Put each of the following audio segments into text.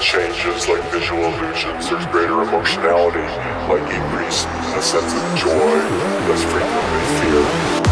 changes like visual illusions, there's greater emotionality like increased a sense of joy, less frequently fear.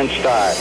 Sequence start.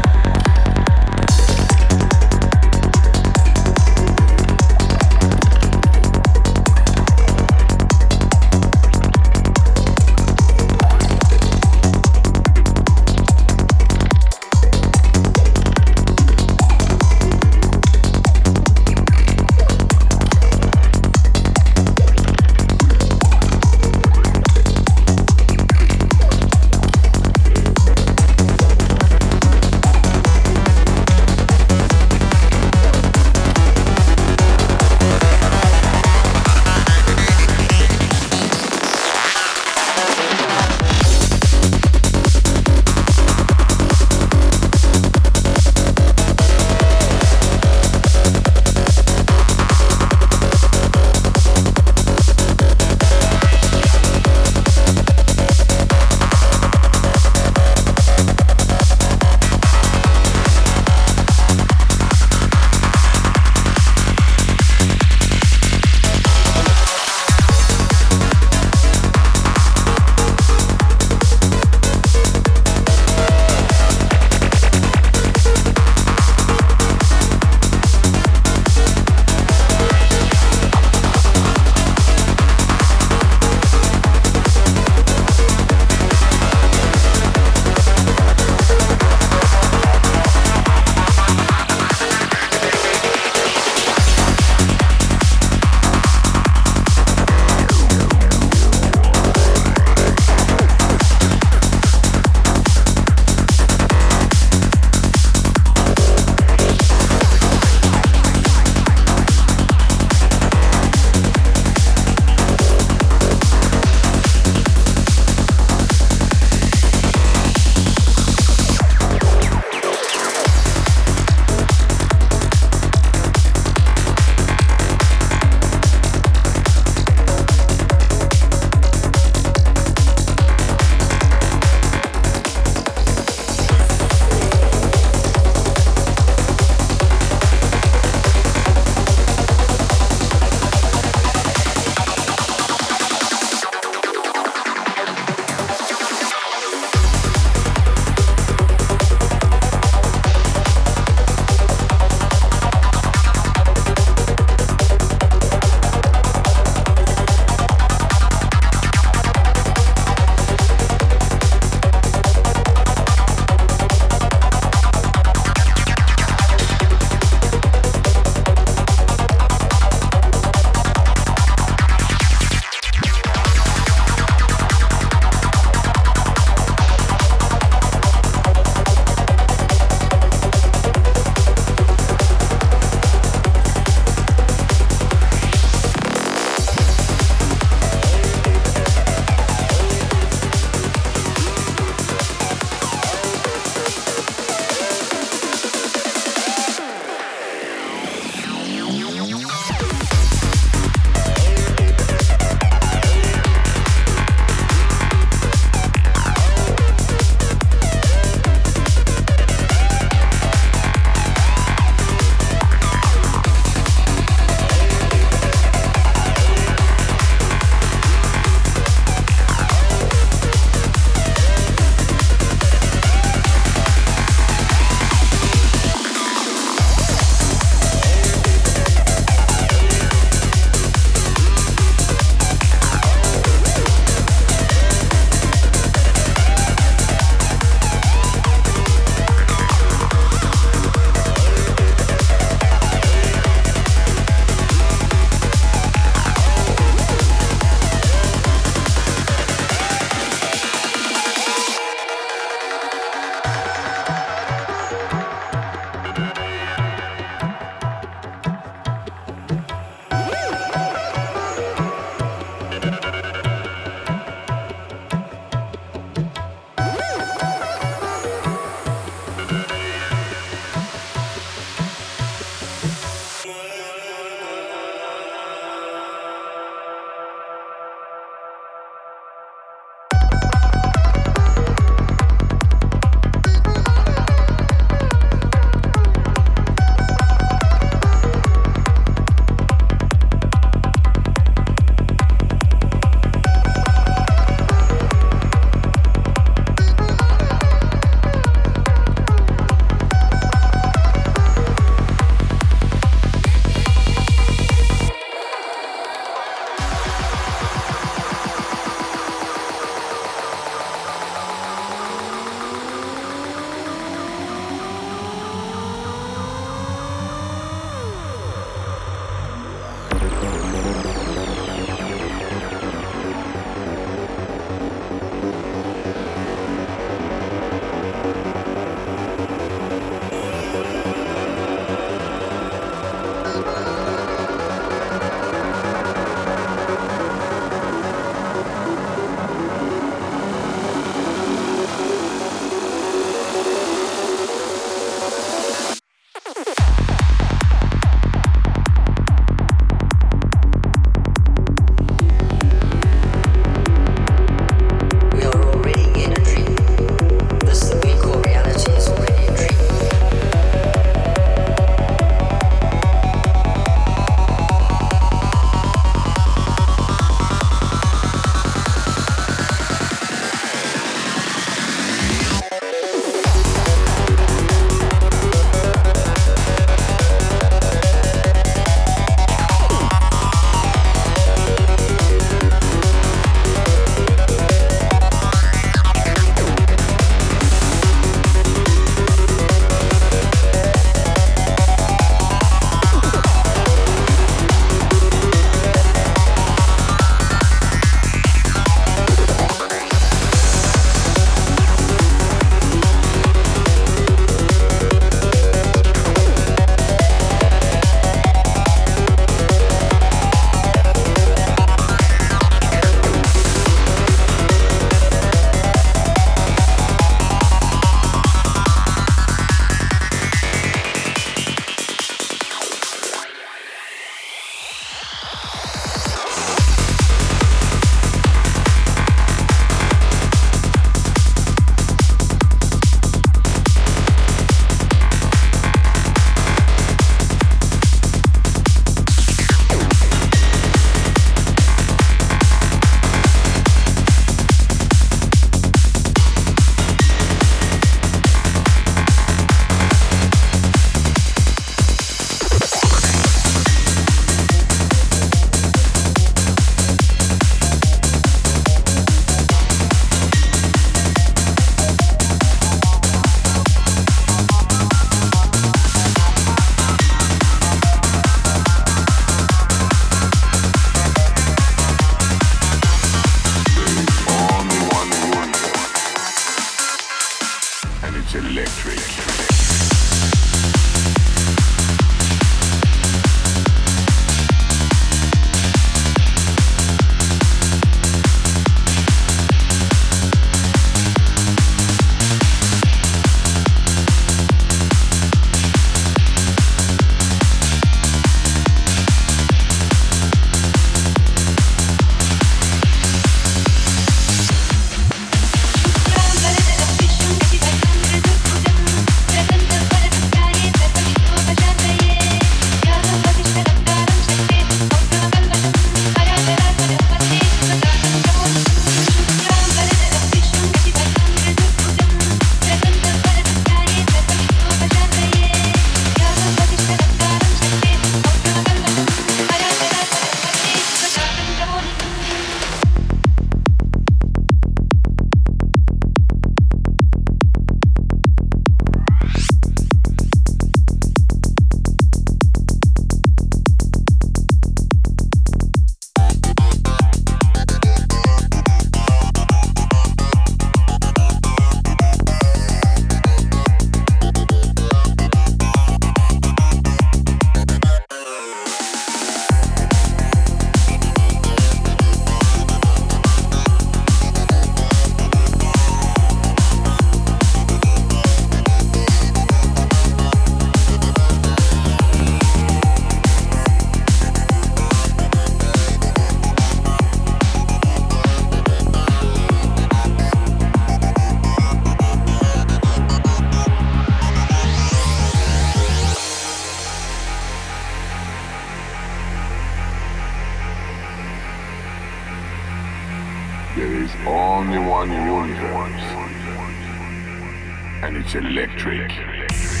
And it's electric.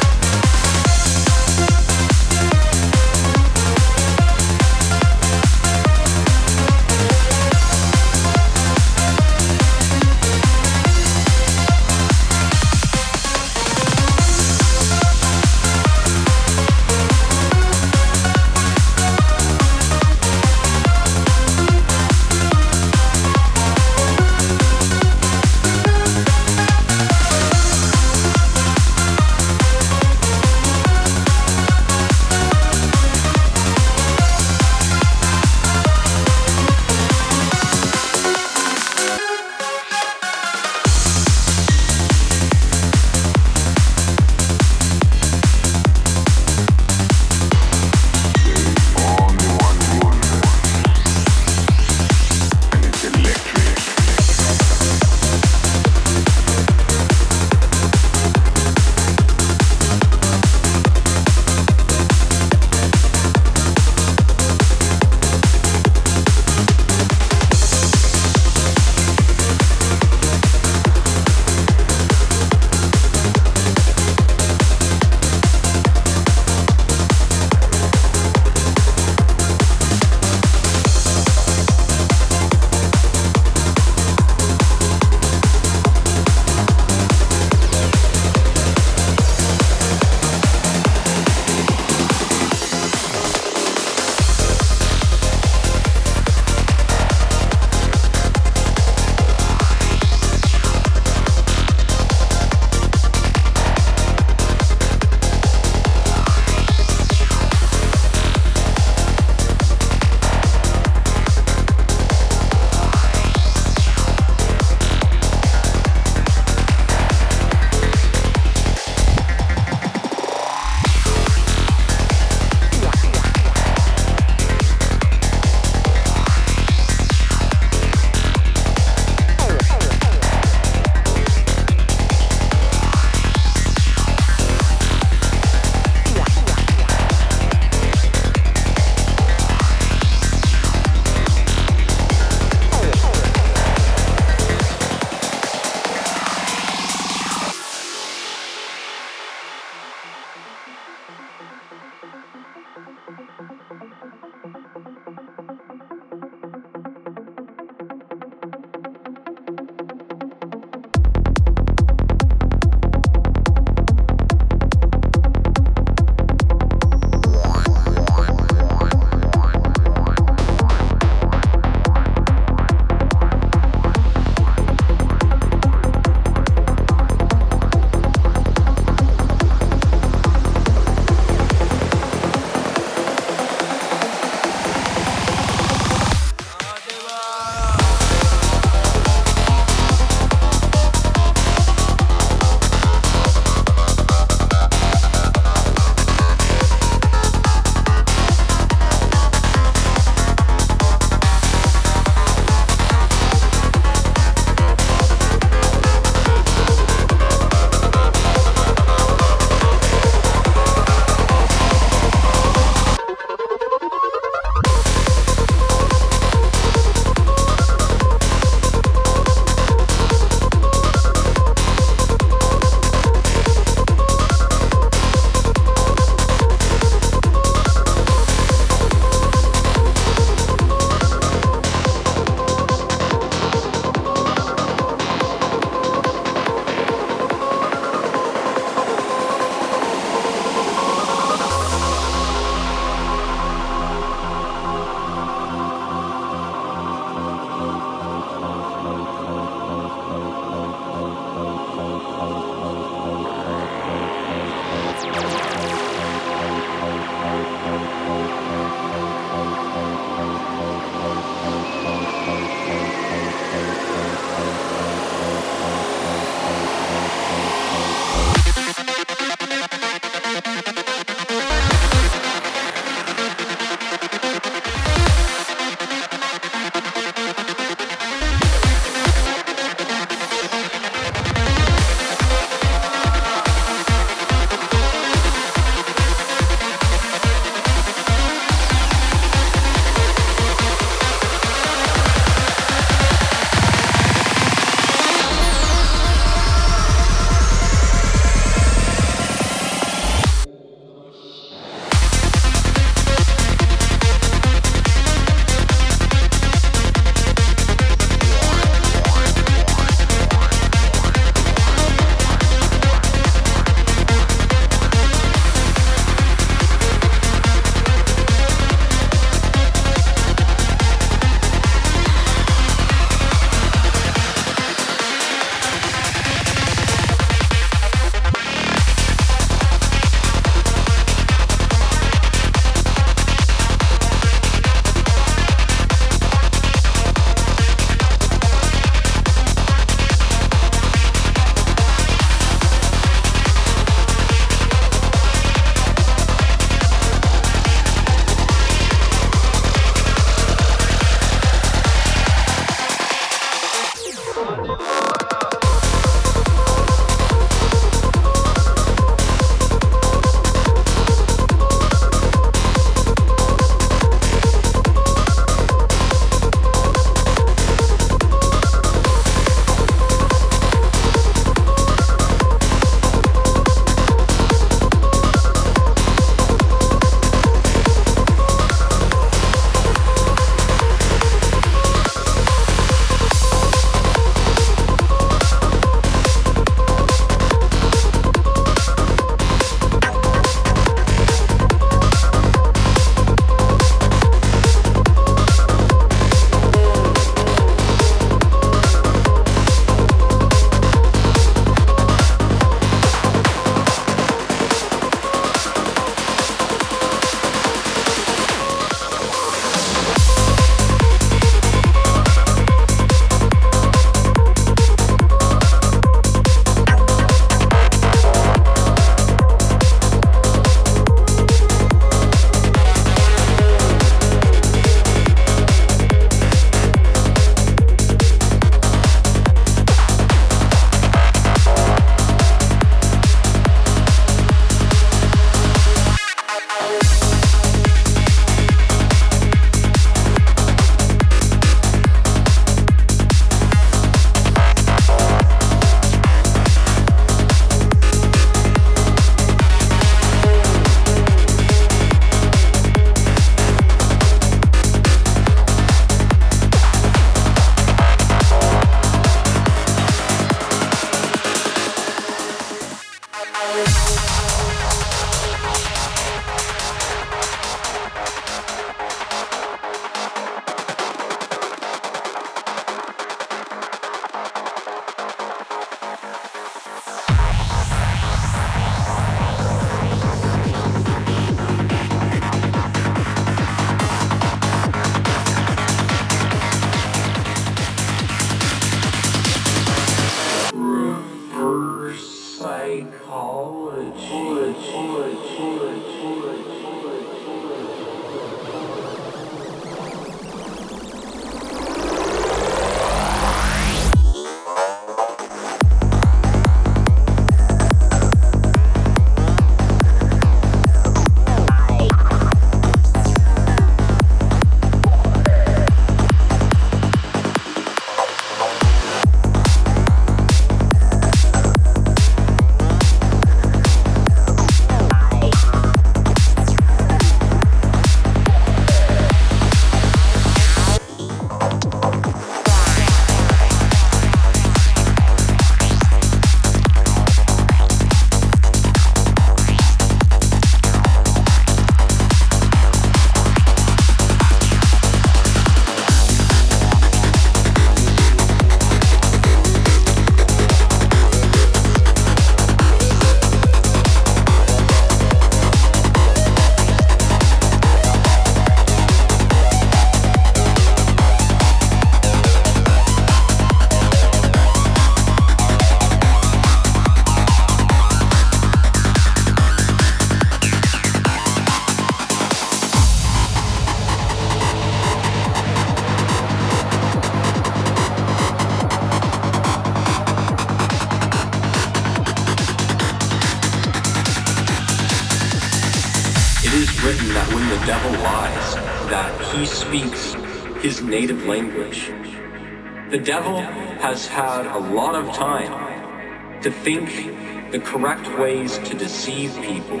Ways to deceive people,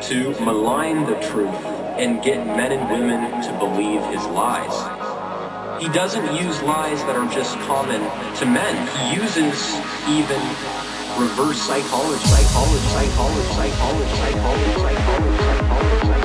to malign the truth, and get men and women to believe his lies. He doesn't use lies that are just common to men. He uses even reverse psychology, psychology, psychology, psychology, psychology, psychology, psychology.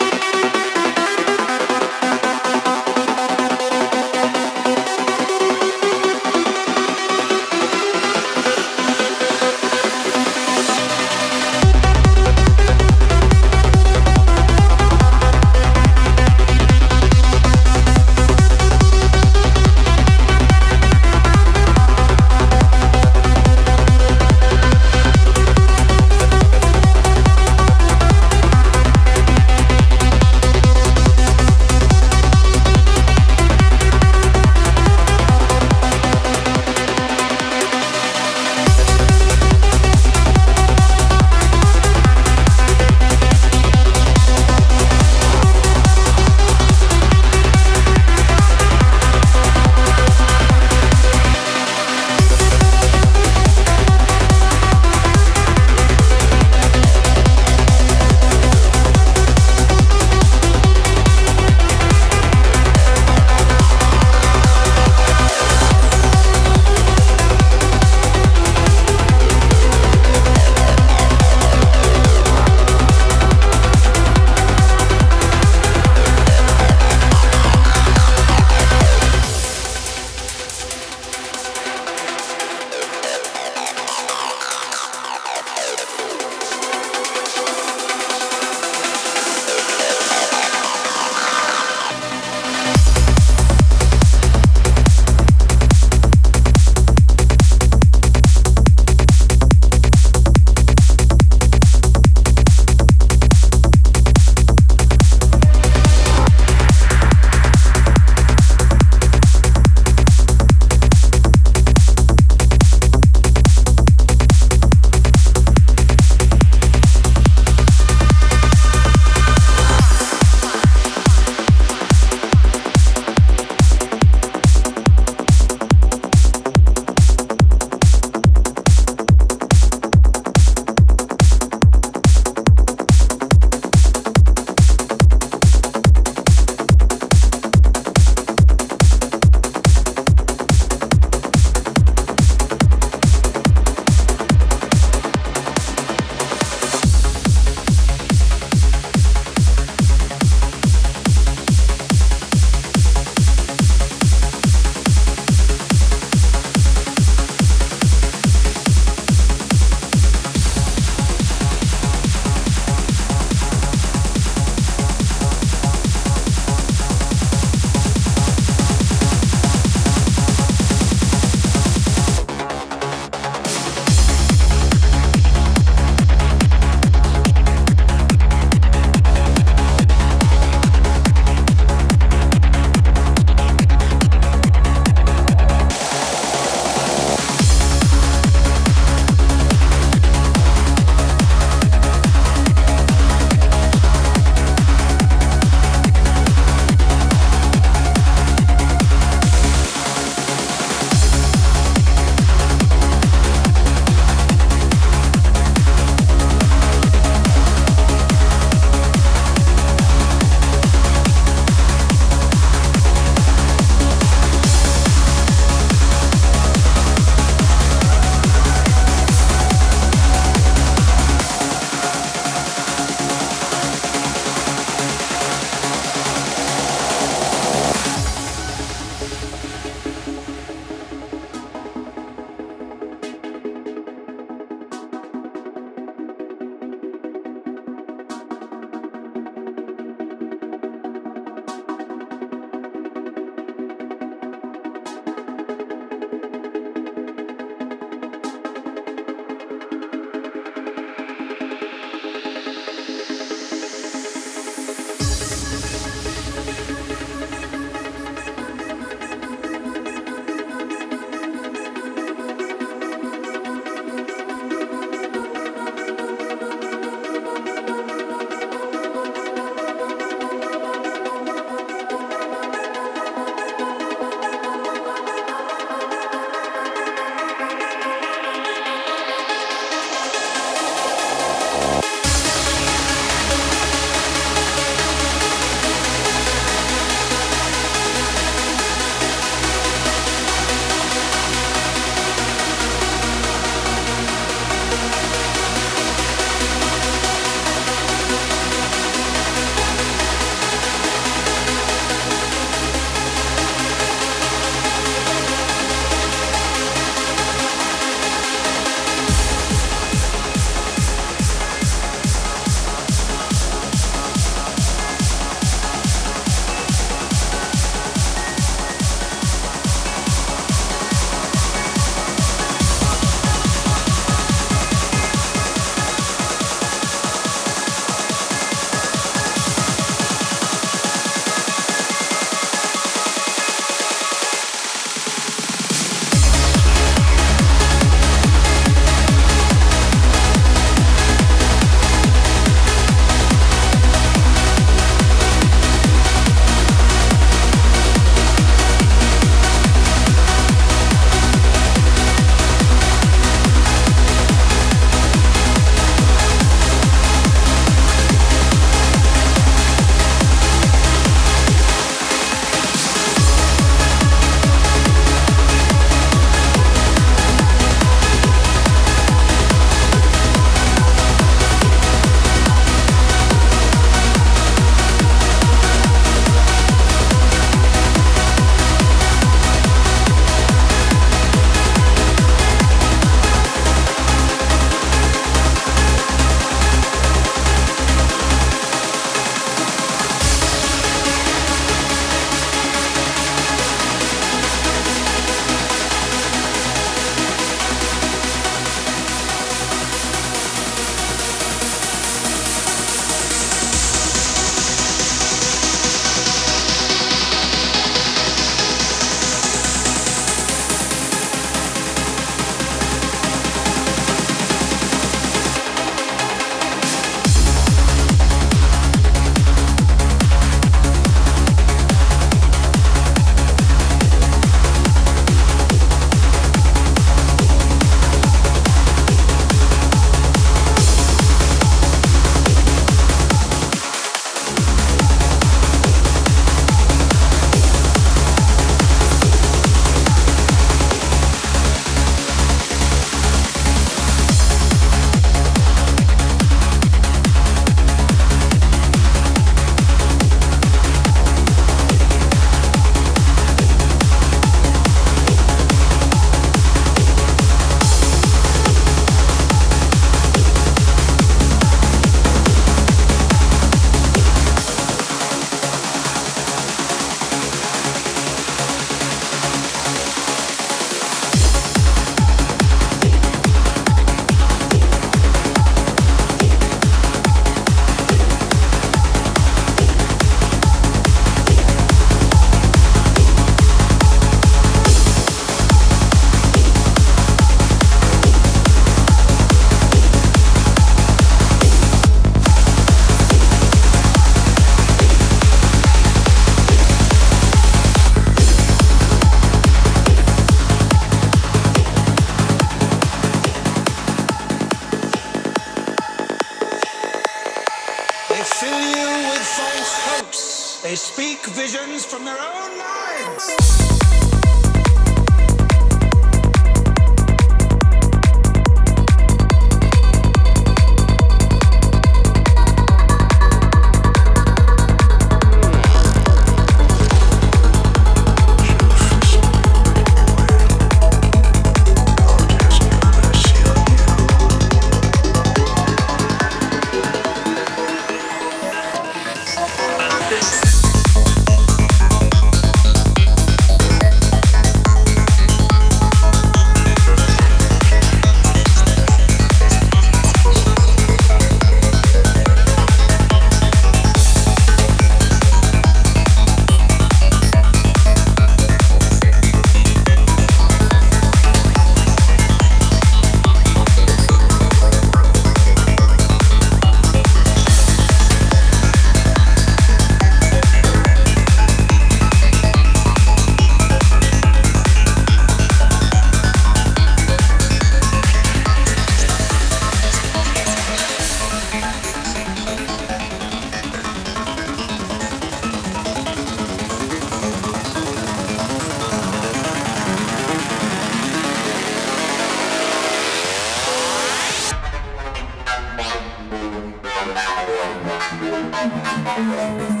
Música